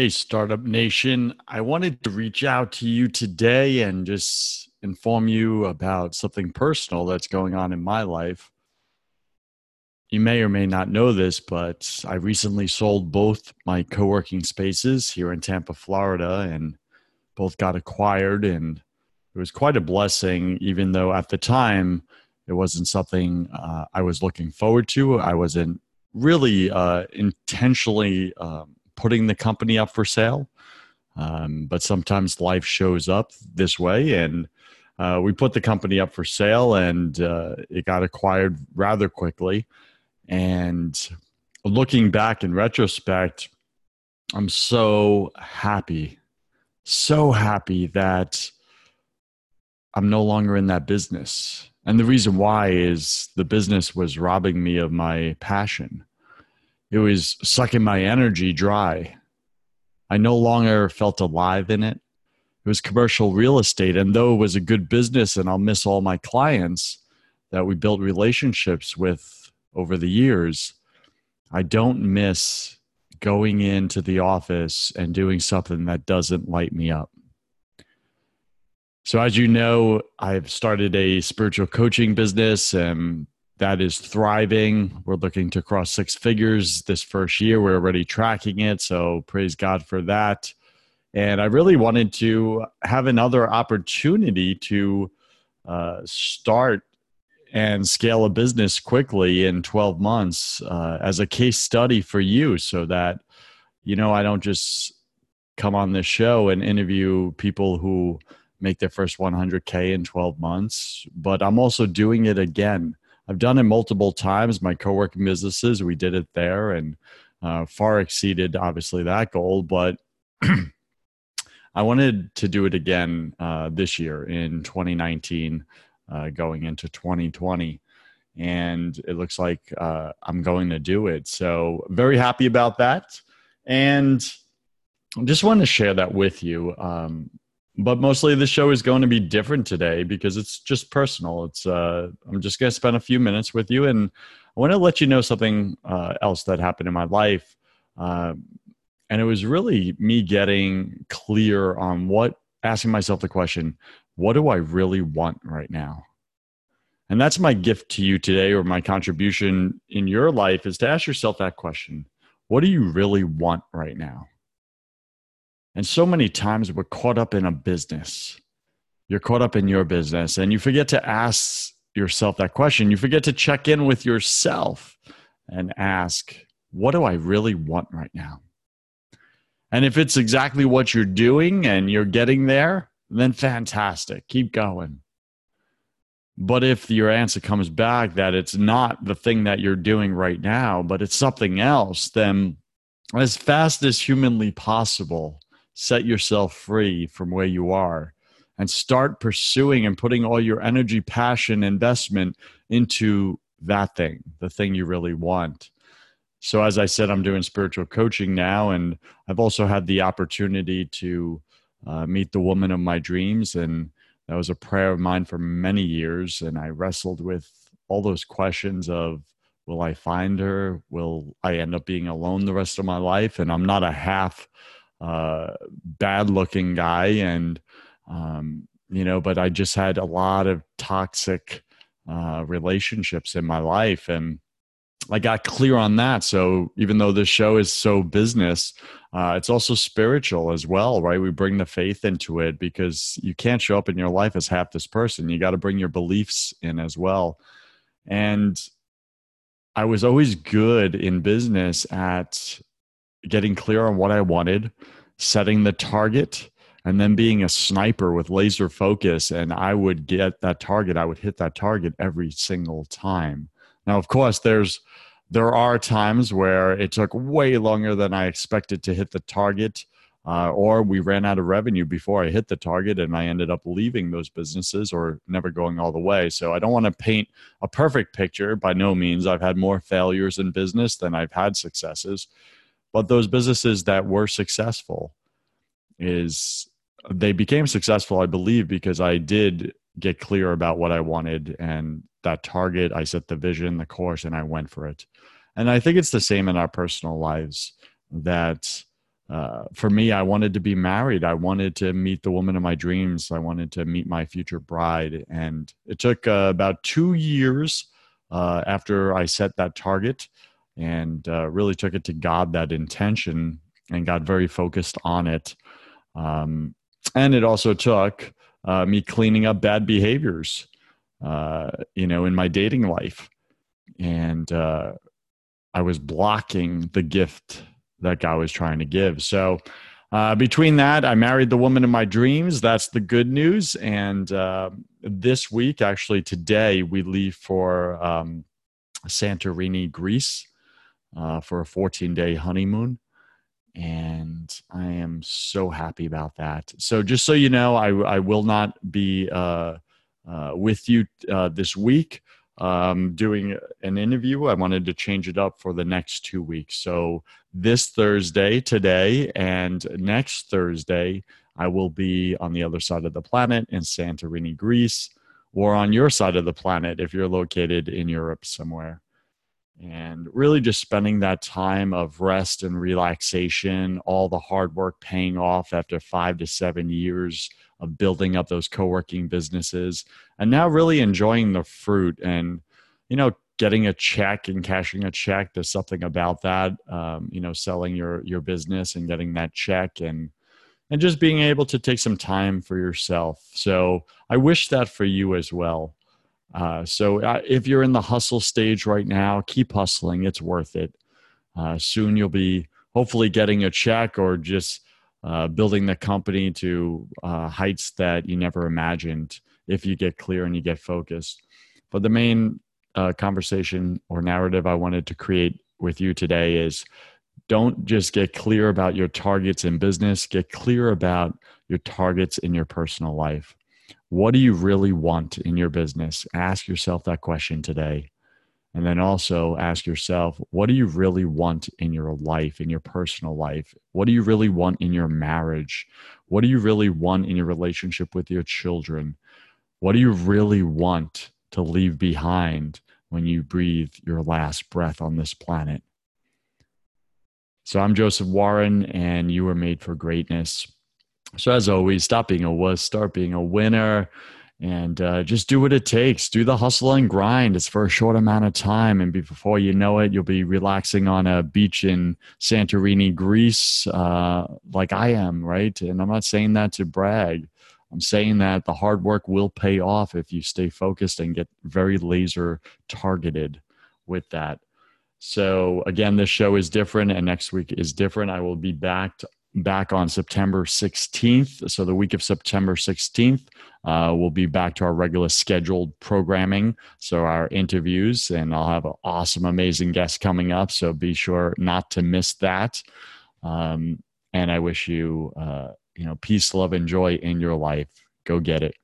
Hey, Startup Nation. I wanted to reach out to you today and just inform you about something personal that's going on in my life. You may or may not know this, but I recently sold both my co working spaces here in Tampa, Florida, and both got acquired. And it was quite a blessing, even though at the time it wasn't something uh, I was looking forward to. I wasn't really uh, intentionally. Um, putting the company up for sale. Um, but sometimes life shows up this way, and uh, we put the company up for sale, and uh, it got acquired rather quickly. And looking back in retrospect, I'm so happy, so happy that I'm no longer in that business. And the reason why is the business was robbing me of my passion it was sucking my energy dry. I no longer felt alive in it. It was commercial real estate. And though it was a good business, and I'll miss all my clients that we built relationships with over the years, I don't miss going into the office and doing something that doesn't light me up. So, as you know, I've started a spiritual coaching business and that is thriving. We're looking to cross six figures this first year. We're already tracking it. So praise God for that. And I really wanted to have another opportunity to uh, start and scale a business quickly in 12 months uh, as a case study for you so that, you know, I don't just come on this show and interview people who make their first 100K in 12 months, but I'm also doing it again I've done it multiple times. My co-working businesses, we did it there and uh, far exceeded obviously that goal. But I wanted to do it again uh, this year in 2019, uh, going into 2020. And it looks like uh, I'm going to do it. So, very happy about that. And just want to share that with you. Um, but mostly the show is going to be different today because it's just personal. It's uh i'm just going to spend a few minutes with you and i want to let you know something uh, else that happened in my life. Uh, and it was really me getting clear on what asking myself the question what do i really want right now? And that's my gift to you today or my contribution in your life is to ask yourself that question. What do you really want right now and so many times we're caught up in a business. You're caught up in your business and you forget to ask yourself that question. You forget to check in with yourself and ask, what do I really want right now? And if it's exactly what you're doing and you're getting there, then fantastic. Keep going. But if your answer comes back that it's not the thing that you're doing right now, but it's something else, then as fast as humanly possible, set yourself free from where you are and start pursuing and putting all your energy, passion, investment into that thing, the thing you really want. So, as I said, I'm doing spiritual coaching now, and I've also had the opportunity to uh, meet the woman of my dreams. And that was a prayer of mine for many years. And I wrestled with all those questions of, will I find her? Will I end up being alone the rest of my life? And I'm not a half uh, bad looking guy. And um, you know but i just had a lot of toxic uh, relationships in my life. And i got clear on that. So even though this show is so business uh, it's also spiritual as well right? We bring the faith into it because you can't show up in your life as half this person. You got to bring your beliefs in as well. And i was always good in business at getting clear on what I wanted, setting the target, and then being a sniper with laser focus. And I would get that target, I would hit that target every single time. Now, of course, there's there are times where it took way longer than I expected to hit the target, uh, or we ran out of revenue before I hit the target and I ended up leaving those businesses or never going all the way. So I don't want to paint a perfect picture by no means. I've had more failures in business than I've had successes but those businesses that were successful is they became successful i believe because i did get clear about what i wanted and that target i set the vision the course and i went for it and i think it's the same in our personal lives that uh, for me, I wanted to be married. I wanted to meet the woman of my dreams. I wanted to meet my future bride. And it took uh, about two years uh, after I set that target and uh, really took it to God, that intention, and got very focused on it. Um, and it also took uh, me cleaning up bad behaviors, uh, you know, in my dating life. And I was blocking the gift that God was trying to give. So, uh, between that, I married the woman of my dreams. That's the good news. And uh, this week, actually, today, we leave for um, Santorini, Greece uh, for a 14 day honeymoon. And I am so happy about that. So, just so you know, I, I will not be uh, uh, with you uh, this week um, doing an interview. I wanted to change it up for the next two weeks. So this Thursday, today, and next Thursday, I will be on the other side of the planet in Santorini, Greece, or on your side of the planet if you're located in Europe somewhere. And really just spending that time of rest and relaxation, all the hard work paying off after five to seven years of building up those co-working businesses and now really enjoying the fruit and you know getting a check and cashing a check. There's something about that um, you know selling your your business and getting that check and and just being able to take some time for yourself. So i wish that for you as well uh, so uh, if you're in the hustle stage right now keep hustling it's worth it uh, soon you'll be hopefully getting a check or just uh, building the company to uh, heights that you never imagined if you get clear and you get focused. But the main uh, conversation or narrative I wanted to create with you today is don't just get clear about your targets in business, get clear about your targets in your personal life. What do you really want in your business? Ask yourself that question today. And then also ask yourself, what do you really want in your life, in your personal life? What do you really want in your marriage? What do you really want in your relationship with your children? What do you really want to leave behind when you breathe your last breath on this planet? So I'm Joseph Warren, and you were made for greatness. So, as always, stop being a wuss, start being a winner and uh, just do what it takes. Do the hustle and grind. It's for a short amount of time, and before you know it, you'll be relaxing on a beach in Santorini, Greece, uh, like I am, right? And I'm not saying that to brag. I'm saying that the hard work will pay off if you stay focused and get very laser targeted with that. So again, this show is different, and next week is different. I will be back back on September 16th. So the week of September 16th, uh, we'll be back to our regular scheduled programming. So our interviews, and I'll have an awesome, amazing guest coming up. So be sure not to miss that. Um, and I wish you, uh, you know, peace, love, and joy in your life. Go get it.